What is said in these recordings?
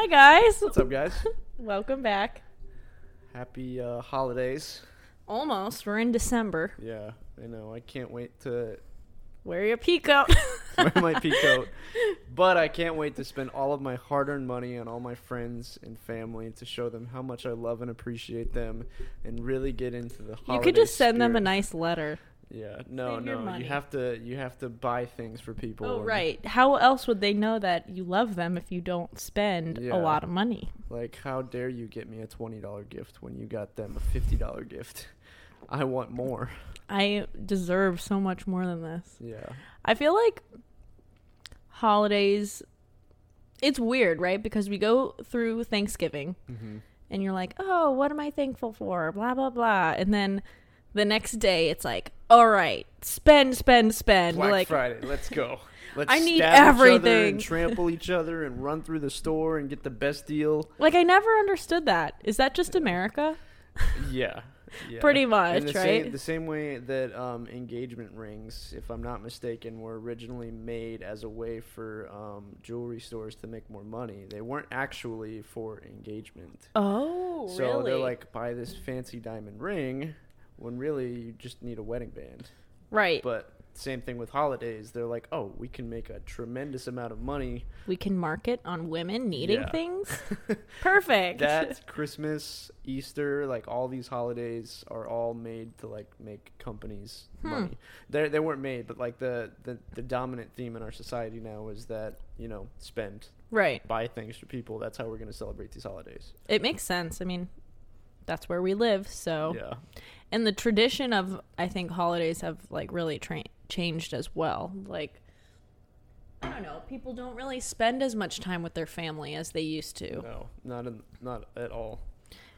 Hi guys. What's up, guys? Welcome back. Happy uh, holidays. Almost. We're in December. Yeah, I know. I can't wait to Wear your peacoat. wear my pea coat, but I can't wait to spend all of my hard-earned money on all my friends and family to show them how much I love and appreciate them, and really get into the. holiday you could just send them a spirit. nice letter. Yeah, no, Save no. You have to. You have to buy things for people. Oh right. How else would they know that you love them if you don't spend Yeah. a lot of money? Like, how dare you get me a twenty-dollar gift when you got them a fifty-dollar gift? I want more. I deserve so much more than this. Yeah. I feel like holidays it's weird, right? Because we go through Thanksgiving hmm and you're like, "Oh, what am I thankful for?" blah blah blah. And then the next day it's like, "All right, spend spend spend." Black like Friday. Let's go. Let's I need stab each other everything. and trample each other and run through the store and get the best deal. like I never understood that. Is that just America? Yeah. yeah. Pretty much, the right? Same, the same way that um, engagement rings, if I'm not mistaken, were originally made as a way for um, jewelry stores to make more money. They weren't actually for engagement. Oh, so really? they're like, buy this fancy diamond ring, when really you just need a wedding band. right. But same thing with holidays. They're like, oh, we can make a tremendous amount of money. we can market on women needing Yeah. things. Perfect. that Christmas, Easter, like all these holidays are all made to like make companies Hmm. money. They they weren't made, but like the, the the dominant theme in our society now is that you know spend, right. buy things for people. That's how we're gonna celebrate these holidays. It makes sense. I mean, that's where we live, so Yeah, and the tradition of I think holidays have like really tra- changed as well. Like I don't know, people don't really spend as much time with their family as they used to. no, not in, not at all.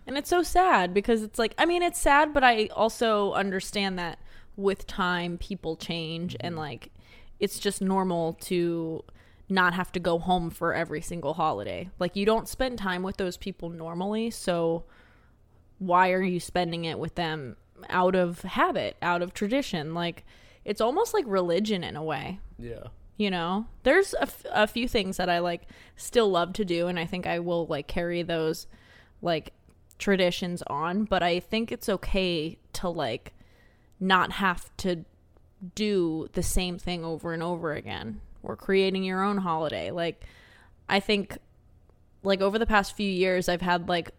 And it's so sad because it's like I mean it's sad but I also understand that with time people change and mm-hmm. like it's just normal to not have to go home for every single holiday. Like you don't spend time with those people normally, so why are you spending it with them out of habit, out of tradition? Like it's almost like religion in a way Yeah, you know? There's a, f- a few things that i like still love to do and i think i will like carry those like traditions on but i think it's okay to like not have to do the same thing over and over again. Or creating your own holiday. Like i think like over the past few years i've had like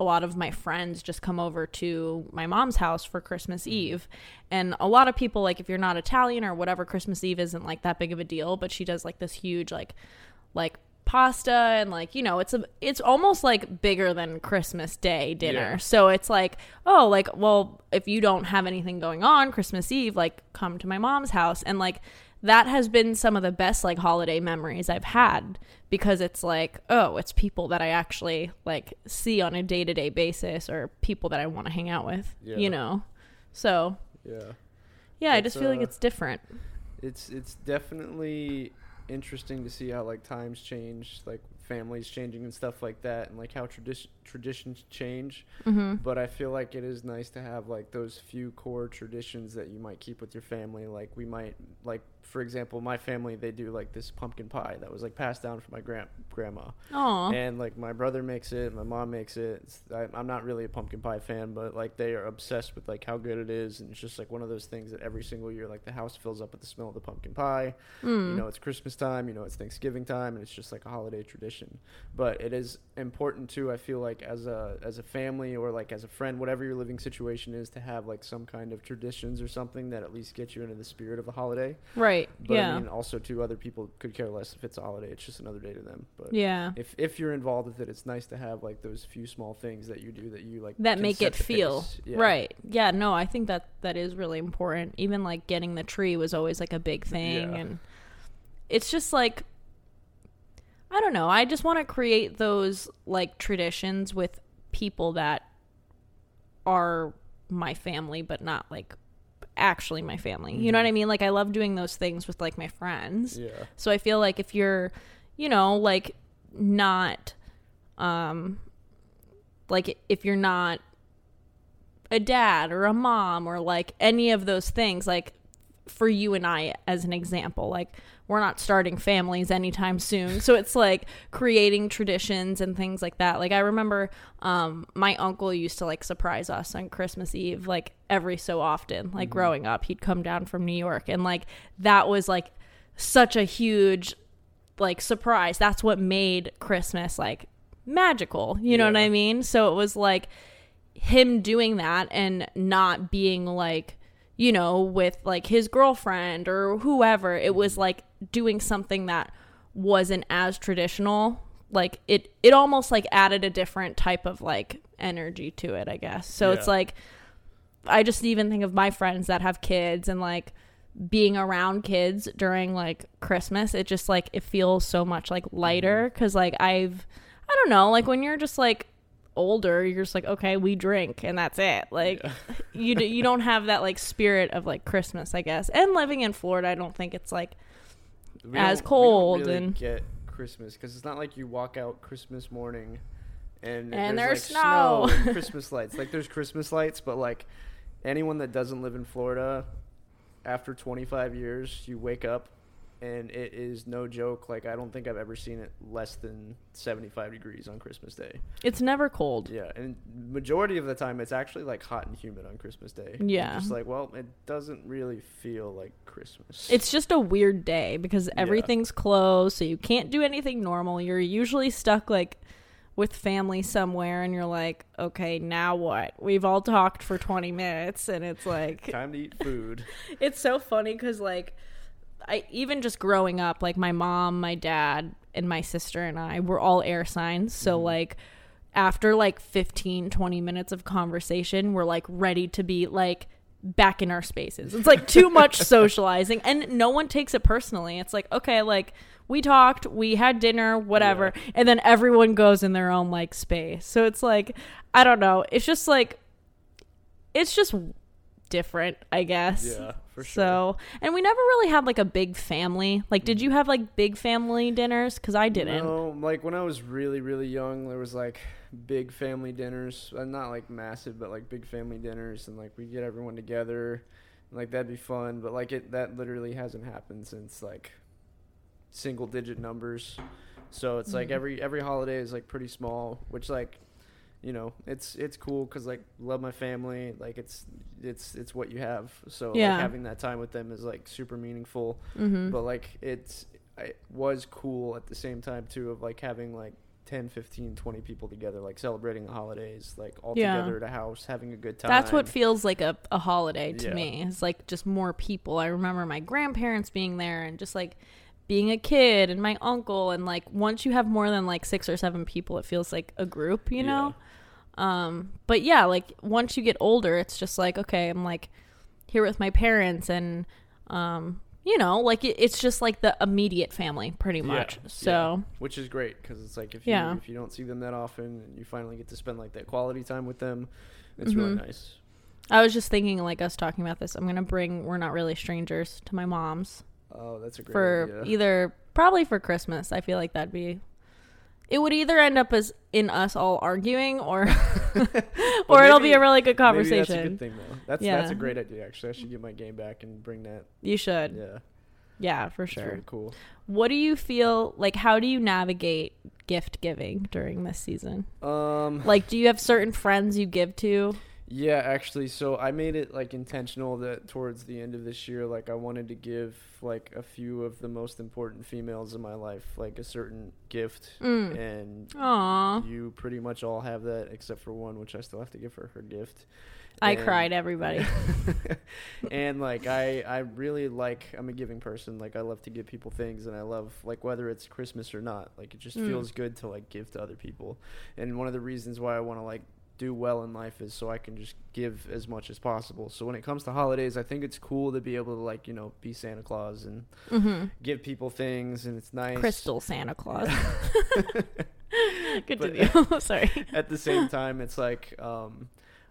a lot of my friends just come over to my mom's house for Christmas Eve. And a lot of people like if you're not Italian or whatever Christmas Eve isn't like that big of a deal, but she does like this huge like like pasta and like you know it's a it's almost like bigger than Christmas Day dinner. Yeah. So it's like, oh, like well, if you don't have anything going on Christmas Eve, like come to my mom's house and like that has been some of the best like holiday memories I've had because it's like, oh, it's people that I actually like see on a day-to-day basis or people that I want to hang out with, Yeah. you know. So, yeah. yeah, I just feel like uh, it's different. It's it's definitely interesting to see how like times change, like families changing and stuff like that, and like how tradition traditions change. Mhm. But I feel like it is nice to have like those few core traditions that you might keep with your family. Like we might like, for example, my family they do like this pumpkin pie that was like passed down from my grand grandma, Aw. and like my brother makes it, my mom makes it. It's, I, I'm not really a pumpkin pie fan, but like they are obsessed with like how good it is, and it's just like one of those things that every single year like the house fills up with the smell of the pumpkin pie. Mm. You know, it's Christmas time, you know, it's Thanksgiving time, and it's just like a holiday tradition. But it is important too. I feel like as a as a family or like as a friend, whatever your living situation is, to have like some kind of traditions or something that at least get you into the spirit of the holiday. Right. But yeah. I mean, also too, other people could care less if it's a holiday. It's just another day to them. But yeah. if if you're involved with it, it's nice to have like those few small things that you do that you like that make it feel. Yeah. right yeah no i think that that is really important even like getting the tree was always like a big thing Yeah. and it's just like i don't know i just want to create those like traditions with people that are my family but not like actually my family you know what i mean like i love doing those things with like my friends Yeah. so I feel like if you're, you know, like not um like if you're not a dad or a mom or like any of those things, like for you and I as an example. Like we're not starting families anytime soon. So it's like creating traditions and things like that. Like I remember um my uncle used to like surprise us on Christmas Eve like every so often. Like growing up, he'd come down from New York and like that was like such a huge like surprise. That's what made Christmas like magical. You know what I mean? So it was like him doing that and not being like you know with like his girlfriend or whoever it was mm-hmm. like doing something that wasn't as traditional. Like it it almost like added a different type of like energy to it i guess. So it's like i just even think of my friends that have kids and like being around kids during like christmas it just like it feels so much like lighter mm-hmm. because like i've i don't know like when you're just like older you're just like okay we drink and that's it like you d- you don't have that like spirit of like christmas i guess and living in florida i don't think it's like We as don't- we don't cold really and- get Christmas because it's not like you walk out Christmas morning and, And there's, there's like, snow. and Christmas lights. Like there's Christmas lights, but like anyone that doesn't live in Florida, after 25 years, you wake up and it is no joke. Like I don't think I've ever seen it less than 75 degrees on Christmas Day. it's never cold Yeah, and majority of the time it's actually like hot and humid on Christmas Day. Yeah. just like well, it doesn't really feel like Christmas. it's just a weird day because everything's closed so you can't do anything normal you're usually stuck like with family somewhere and you're like okay now what we've all talked for 20 minutes and it's like time to eat food. it's so funny because like i even just growing up like my mom my dad and my sister and i were all air signs. So mm-hmm. like after like 15 20 minutes of conversation we're like ready to be like back in our spaces. It's like too much socializing and no one takes it personally. It's like okay like we talked we had dinner whatever and then everyone goes in their own like space. So it's like i don't know. It's just like it's just different i guess. Yeah, for sure. so, and we never really had like a big family. Like, did you have like big family dinners? Because I didn't. No, like when I was really, really young, there was like big family dinners. Uh, not like massive, but like big family dinners, and like we get everyone together, and like that'd be fun. But like it, that literally hasn't happened since like single digit numbers. So it's like Mhm. every every holiday is like pretty small, which like you know it's it's cool because like love my family like it's it's it's what you have so Yeah. like having that time with them is like super meaningful Mm-hmm. but like it's it was cool at the same time too of like having like 10 15 20 people together like celebrating the holidays like all Yeah. together at a house having a good time That's what feels like a, a holiday to Yeah. me. It's like just more people. I remember my grandparents being there and just like being a kid and my uncle and like once you have more than like six or seven people it feels like a group, you Yeah. know? Um but yeah, like once you get older it's just like okay, I'm like here with my parents and um you know, like it, it's just like the immediate family pretty much. yeah. So, which is great because it's like if you Yeah. if you don't see them that often and you finally get to spend like that quality time with them it's really Mhm. nice I was just thinking like us talking about this. I'm going to bring we're not really strangers to my mom's oh that's a great for idea either probably for Christmas. I feel like that'd be it would either end up as in us all arguing or or it'll be a really good Maybe that's a good thing though that's that's a great idea actually I should get my game back and bring that You should. yeah Yeah, for it's sure. really cool What do you feel like how do you navigate gift giving during this season? um Like do you have certain friends you give to? Yeah, actually, so I made it like intentional that towards the end of this year, like I wanted to give like a few of the most important females in my life like a certain gift, Mm. and Aw. you pretty much all have that except for one, which I still have to give her her gift. I And- cried everybody. and like I, I really like I'm a giving person. Like I love to give people things, and I love like whether it's Christmas or not. Like it just Mm. feels good to like give to other people. And one of the reasons why I want to like do well in life is so I can just give as much as possible. So when it comes to holidays, I think it's cool to be able to like you know be Santa Claus and mhm. give people things, and it's nice. Crystal Santa Claus. Good But- Continue. Sorry. at the same time it's like um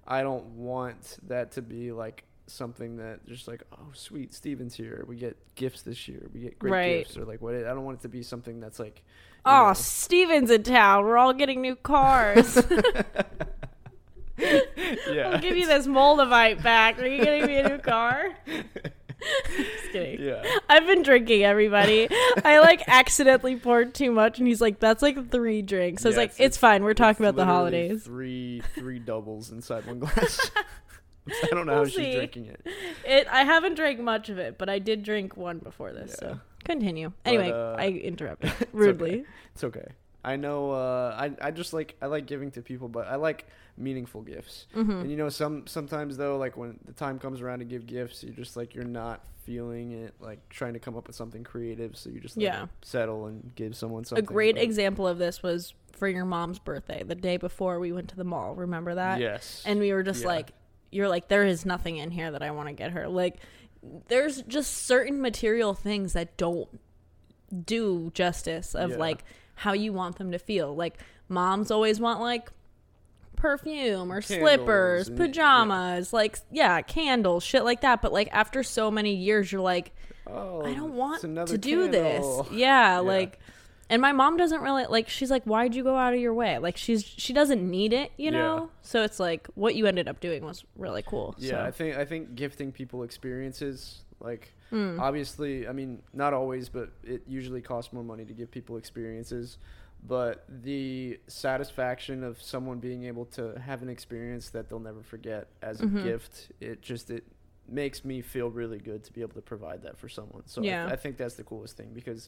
i don't want that to be like something that just like oh sweet steven's here we get gifts this year we get great Right. gifts or like what i don't want it to be something that's like you Oh, know- Steven's in town. We're all getting new cars. Yeah I'll give you this Moldavite back. Are you getting me a new car? Just kidding. Yeah. I've been drinking, everybody. I like accidentally poured too much, and he's like, "That's like three drinks." I was Yeah, like, "It's, fine. We're talking about the holidays." Three three doubles inside one glass. I don't know We'll how she's drinking it. It. I haven't drank much of it, but I did drink one before this. Yeah. So continue. Anyway, uh, I interrupted okay. rudely. It's okay. I know. Uh, I I just like I like giving to people, but I like meaningful gifts. hmm And you know, some sometimes though, like when the time comes around to give gifts, you're just like you're not feeling it, like trying to come up with something creative, so you just let Yeah. settle and give someone something. A great but- example of this was for your mom's birthday, the day before we went to the mall. Remember that? Yes. and we were just Yeah. like you're like there is nothing in here that i want to get her like there's just certain material things that don't do justice of Yeah. like how you want them to feel like moms always want like perfume or Candles slippers and- yeah. pajamas like yeah candles shit like that but like after so many years you're like oh, I don't want to do candle. this. Yeah, Yeah. like and my mom doesn't really like she's like why'd you go out of your way? Like she's she doesn't need it, you Yeah. know? So it's like what you ended up doing was really cool. Yeah, so. I think I think gifting people experiences like Mm. obviously, I mean, not always, but it usually costs more money to give people experiences. But the satisfaction of someone being able to have an experience that they'll never forget as a Mhm. gift, it just it makes me feel really good to be able to provide that for someone. So Yeah. I, I think that's the coolest thing because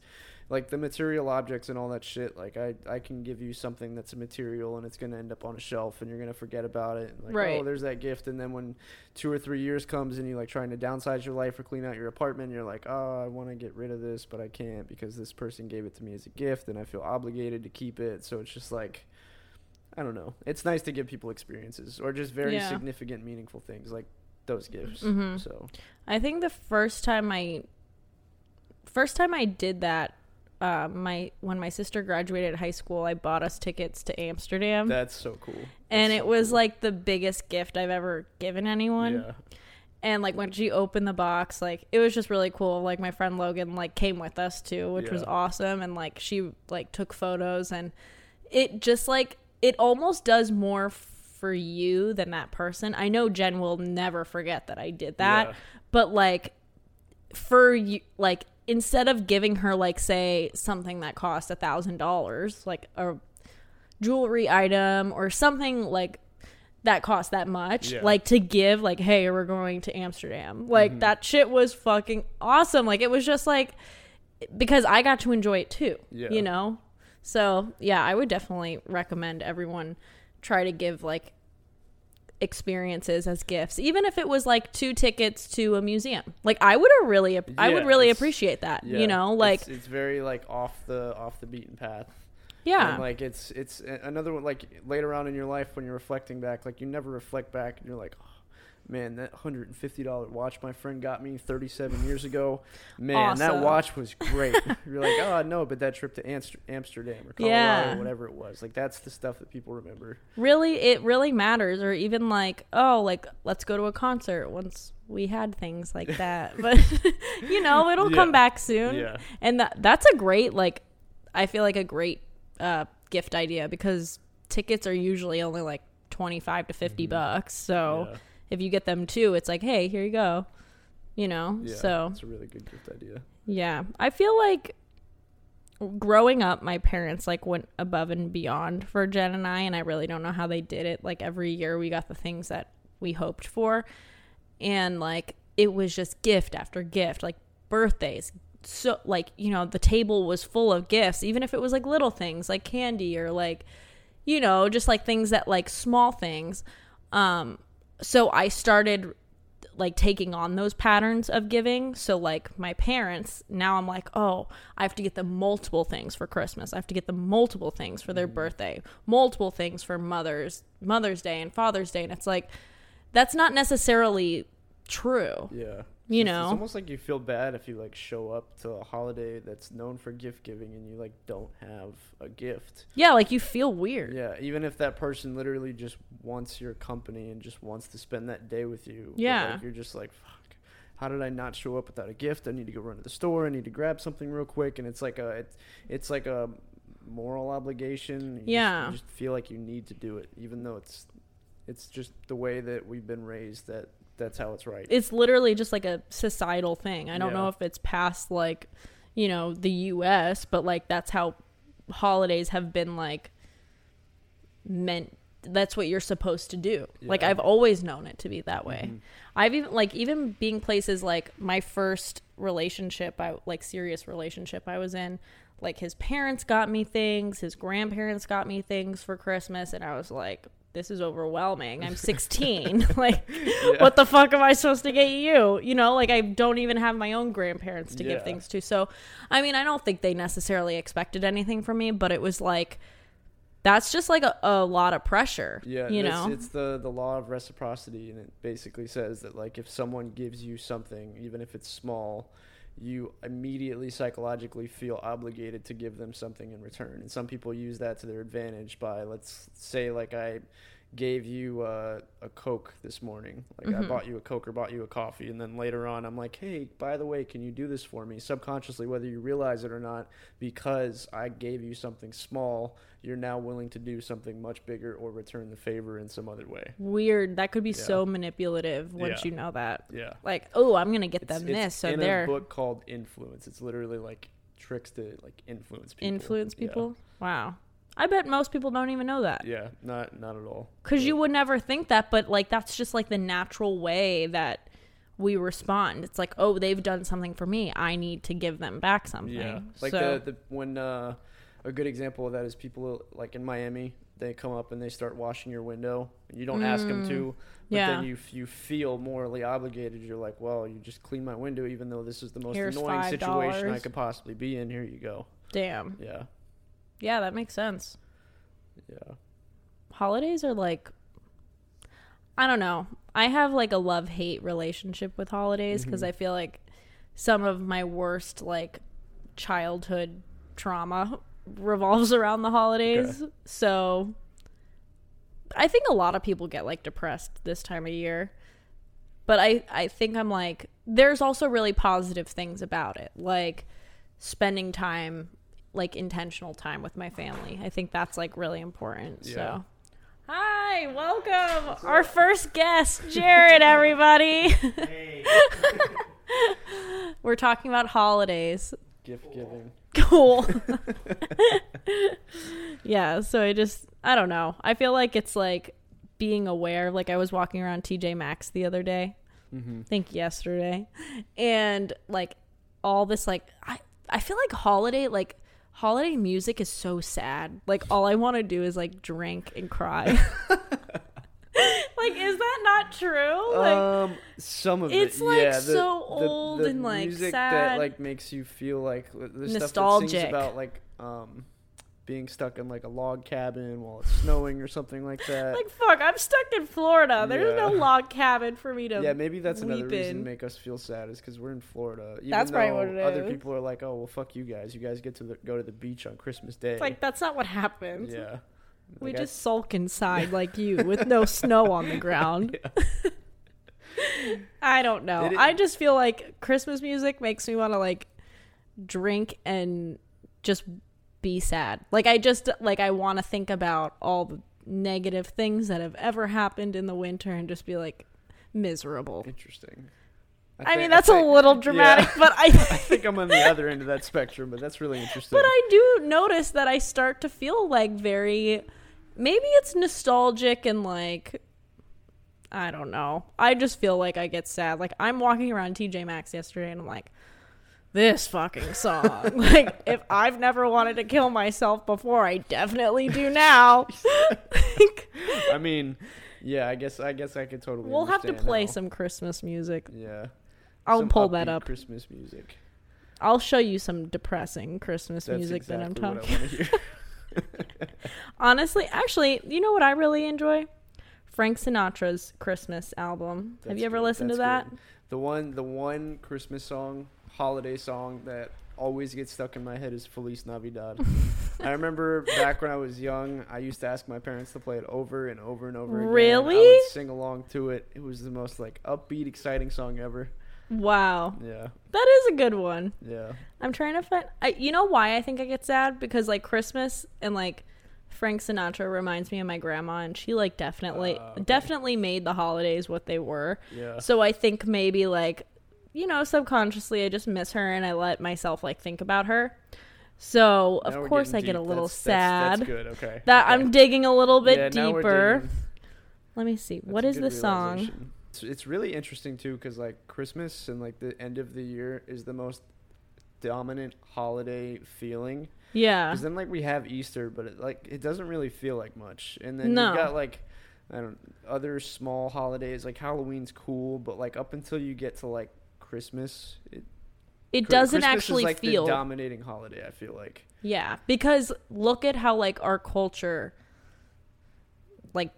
like the material objects and all that shit, like I, I can give you something that's a material and it's gonna end up on a shelf and you're gonna forget about it. Like, Right. oh, there's that gift and then when two or three years comes and you like trying to downsize your life or clean out your apartment, you're like, Oh, I wanna get rid of this but I can't because this person gave it to me as a gift and I feel obligated to keep it. So it's just like I don't know. It's nice to give people experiences or just very Yeah. significant, meaningful things like those gifts. Mhm. So I think the first time I first time I did that uh, my when my sister graduated high school, I bought us tickets to Amsterdam, that's so cool. and That's it so was cool. like the biggest gift I've ever given anyone. Yeah. and like when she opened the box like it was just really cool like my friend logan like came with us too which was awesome and like she like took photos and it just like it almost does more for you than that person i know jen will never forget that i did that Yeah. but like for you like instead of giving her like say something that cost a thousand dollars like a jewelry item or something like that cost that much Yeah. like to give like hey we're going to amsterdam like Mhm. that shit was fucking awesome like it was just like because i got to enjoy it too Yeah. you know so yeah i would definitely recommend everyone try to give like experiences as gifts even if it was like two tickets to a museum like i would have really i would really appreciate that Yeah, you know like it's, it's very like off the off the beaten path. yeah and, like it's it's another one. Like later on in your life, when you're reflecting back, like you never reflect back, and you're like, oh, man, that hundred and fifty dollar watch my friend got me 37 years ago, man, that watch was great. you're like, oh no, but that trip to Amster- Amsterdam or Colorado Yeah. or whatever it was, like that's the stuff that people remember. really it really matters. Or even like oh like let's go to a concert once we had things like that. But you know it'll come back soon. Yeah, and that that's a great like i feel like a great uh gift idea because tickets are usually only like 25 to 50 Mhm. bucks. So yeah, if you get them too it's like hey here you go you know yeah, so it's a really good gift idea. yeah. I feel like growing up, my parents like went above and beyond for Jen and I, and I really don't know how they did it. Like every year we got the things that we hoped for. And like it was just gift after gift, like birthdays. So like, you know, the table was full of gifts, even if it was like little things like candy or like, you know, just like things that like small things. Um so I started like taking on those patterns of giving. So like my parents, now I'm like, oh, I have to get them multiple things for Christmas. I have to get them multiple things for their mm. birthday, multiple things for Mother's Mother's Day and Father's Day, and it's like that's not necessarily true. Yeah. You It's- know? it's almost like you feel bad if you like show up to a holiday that's known for gift giving and you like don't have a gift. Yeah, like you feel weird. Yeah, even if that person literally just wants your company and just wants to spend that day with you. Yeah. like, you're just like, fuck. How did I not show up without a gift? I need to go run to the store. I need to grab something real quick, and it's like a, it's, it's like a moral obligation. You just- Yeah. you just feel like you need to do it, even though it's, it's just the way that we've been raised that that's how it's right. it's literally just like a societal thing. I don't Yeah. know if it's past like, you know, the US, but like that's how holidays have been like meant that's what you're supposed to do. Like I've always known it to be that way. Mhm. I've even like even being places like my first relationship, I like serious relationship I was in, like his parents got me things, his grandparents got me things for Christmas and I was like this is overwhelming. I'm 16. like what the fuck am I supposed to get you? You know, like I don't even have my own grandparents to give things to. So, I mean, I don't think they necessarily expected anything from me, but it was like that's just like a, a lot of pressure. Yeah, you it's, know. it's the the law of reciprocity, and it basically says that like if someone gives you something, even if it's small, you immediately psychologically feel obligated to give them something in return. And some people use that to their advantage by let's say like I gave you uh, a Coke this morning, like I Mhm. bought you a Coke or bought you a coffee, and then later on I'm like, hey, by the way, can you do this for me? Subconsciously, whether you realize it or not, because I gave you something small, you're now willing to do something much bigger or return the favor in some other way. Weird. That could be Yeah. so manipulative once Yeah. you know that. Yeah. Like, oh, I'm gonna get them it's this, so in they're a book called Influence. It's literally like tricks to like influence people. influence Yeah. people. Wow. I bet most people don't even know that. Yeah, not not at all. Because you would never think that, but like that's just like the natural way that we respond. It's like, oh, they've done something for me. I need to give them back something. Yeah, like so, the the when uh, a good example of that is people like in Miami. They come up and they start washing your window. and You don't ask them to, but Mm, yeah. then you you feel morally obligated. You're like, well, you just clean my window, even though this is the most Here's annoying situation I could possibly be in. Here you go. damn. Yeah, Yeah, that makes sense. yeah. Holidays are like, I don't know. I have like a love hate relationship with holidays because Mhm. I feel like some of my worst like childhood trauma revolves around the holidays. So I think a lot of people get like depressed this time of year. But I I think I'm like there's also really positive things about it. Like spending time like intentional time with my family. I think that's like really important. Yeah. So Hi, welcome. Our first guest, Jared, everybody. We're talking about holidays. Gift giving. Cool. yeah, so I just I don't know. I feel like it's like being aware. Like I was walking around TJ Maxx the other day. Mm-hmm. I think yesterday. And like all this like I I feel like holiday like holiday music is so sad. Like all I want to do is like drink and cry. like is that not true? Like um, some of it's, it, like, yeah. The, so old the and, like, music sad. that like makes you feel like the stuff that sings Nostalgic. about like um being stuck in like a log cabin while it's snowing or something like that. like fuck, I'm stuck in Florida. There's no log cabin for me to yeah, maybe that's another weep reason in. to make us feel sad is because we're in Florida. Even That's probably what it Other is. people are like, "Oh, well, fuck you guys. You guys get to the, go to the beach on Christmas Day." It's like that's not what happens. yeah, We I- just sulk inside like you with no snow on the ground. I don't know. I just feel like Christmas music makes me want to like drink and just be sad. Like I just like I want to think about all the negative things that have ever happened in the winter and just be like miserable. interesting. I, thi- mean that's a think- little dramatic, but I I think I'm on the other end of that spectrum, but that's really interesting. But I do notice that I start to feel like very maybe it's nostalgic and like I don't know. I just feel like I get sad. Like I'm walking around TJ Maxx yesterday and I'm like this fucking song. like if I've never wanted to kill myself before, I definitely do now. Like, I mean, yeah, I guess I guess I could totally. we'll have to play how- some Christmas music. Yeah, I'll some pull that up. Christmas music. I'll show you some depressing Christmas That's music exactly that I'm talking. Honestly, actually, you know what I really enjoy? Frank Sinatra's Christmas album. Have you ever good, listened to that? good. The one, the one Christmas song, holiday song that always gets stuck in my head is Feliz Navidad. I remember back when I was young, I used to ask my parents to play it over and over and over again. I Really? would sing along to it. It was the most like upbeat, exciting song ever. Wow. Yeah, That is a good one. yeah. I'm trying to find I you know why I think I get sad? Because like Christmas and like Frank Sinatra reminds me of my grandma, and she like definitely, Uh, okay. definitely made the holidays what they were. Yeah. So I think maybe like, you know, subconsciously I just miss her and I let myself like think about her. So Now of course I get a little That's- that's- sad. That's, good. Okay. That okay. I'm digging a little bit Yeah, deeper. Let me see. That's what is the song? It's, it's really interesting too, because like Christmas and like the end of the year is the most dominant holiday feeling. Yeah. Because then like we have Easter, but it, like it doesn't really feel like much. And then No. you got like I don't other small holidays like Halloween's cool, but like up until you get to like Christmas, it It doesn't Christmas actually like feel dominating holiday. I feel like. Yeah, because look at how like our culture like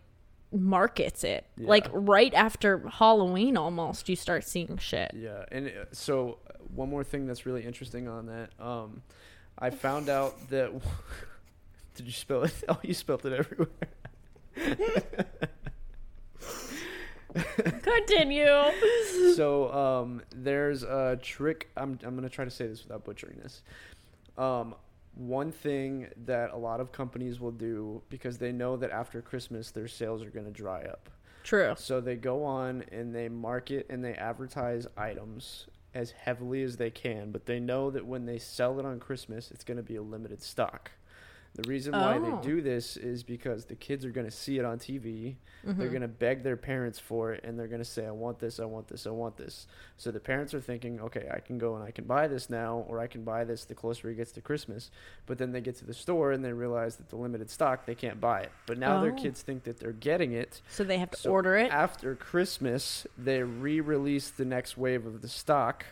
markets it. Like right after Halloween almost you start seeing shit. Yeah, and uh, so uh, one more thing that's really interesting on that, um, I found out that. did you spell it? Oh, you spelled it everywhere. Continue. so um, there's a trick. I'm I'm gonna try to say this without butchering this. Um, one thing that a lot of companies will do because they know that after Christmas their sales are gonna dry up. True. So they go on and they market and they advertise items as heavily as they can, but they know that when they sell it on Christmas, it's going to be a limited stock. The reason why Oh. they do this is because the kids are going to see it on TV. They're Mhm. going to beg their parents for it and they're going to say, I want this, I want this, I want this. So the parents are thinking, okay, I can go and I can buy this now, or I can buy this the closer it gets to Christmas. But then they get to the store and they realize that the limited stock, they can't buy it. But now their Oh. kids think that they're getting it. So they have to So order it. After Christmas, they re-release the next wave of the stock,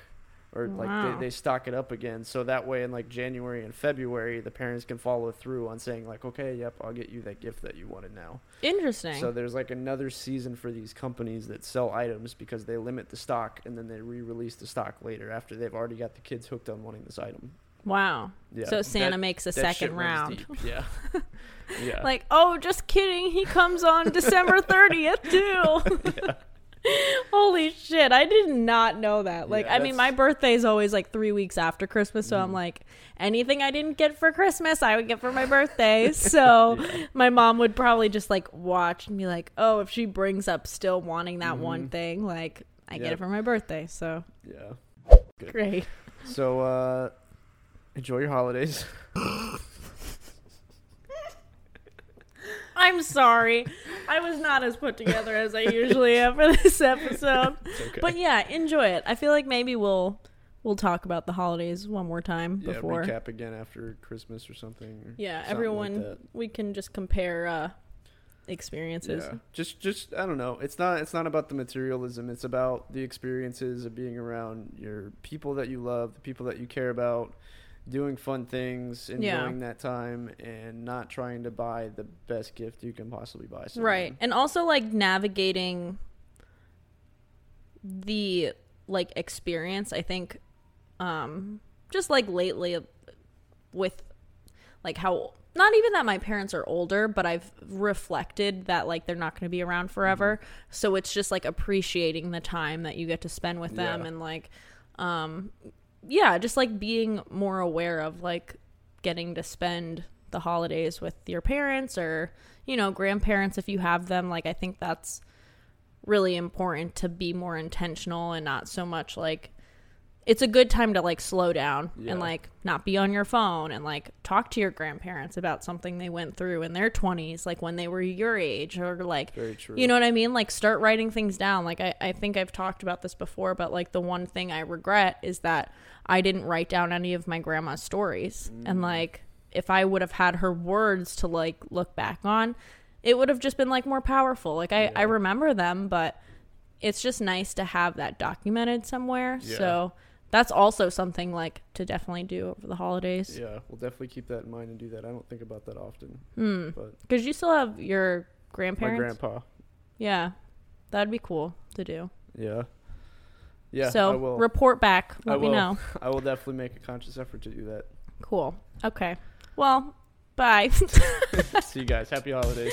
or like Wow. they, they stock it up again. So that way, in like January and February, the parents can follow through on saying like, okay, yep, I'll get you that gift that you wanted now. Interesting. So there's like another season for these companies that sell items because they limit the stock and then they re-release the stock later after they've already got the kids hooked on wanting this item. wow. Yeah. so Santa that- makes a second round. Yeah. yeah. Like, oh, just kidding. He comes on December 30th too. Holy shit. I did not know that. Like, Yeah, I mean, my birthday is always like three weeks after Christmas. So I'm Mhm. like, anything I didn't get for Christmas, I would get for my birthday. So Yeah. my mom would probably just like watch and be like, oh, if she brings up still wanting that one Mhm. thing, like, I get it for my birthday. So yeah. Good. great. So uh enjoy your holidays. I'm sorry. I was not as put together as I usually am for this episode. Okay. But yeah, enjoy it. I feel like maybe we'll we'll talk about the holidays one more time yeah, before. recap again after Christmas or something. or Yeah, something everyone that. we can just compare uh experiences. Yeah. Just just I don't know. It's not it's not about the materialism. It's about the experiences of being around your people that you love, the people that you care about, doing fun things, Yeah. enjoying that time and not trying to buy the best gift you can possibly buy someone. Right. And also like navigating the like experience, I think um just like lately with like how not even that my parents are older, but I've reflected that like they're not going to be around forever. So it's just like appreciating the time that you get to spend with them Yeah. and like um yeah, just like being more aware of like getting to spend the holidays with your parents or you know grandparents if you have them like i think that's really important to be more intentional and not so much like it's a good time to like slow down Yeah. and like not be on your phone and like talk to your grandparents about something they went through in their 20s like when they were your age or like you know what I mean? Like start writing things down. Like I, I think I've talked about this before, but like the one thing I regret is that I didn't write down any of my grandma's stories. And like if I would have had her words to like look back on, it would have just been like more powerful. Like I, I remember them, but it's just nice to have that documented somewhere. Yeah. So that's also something like to definitely do over the holidays. Yeah, we'll definitely keep that in mind and do that. I don't think about that often, Hmm. but Because you still have your grandparents. my grandpa. Yeah. That'd be cool to do. Yeah. Yeah, so I will. report back. I Let me will. know. I will definitely make a conscious effort to do that. Cool. Okay. Well, bye. See you guys. Happy holidays.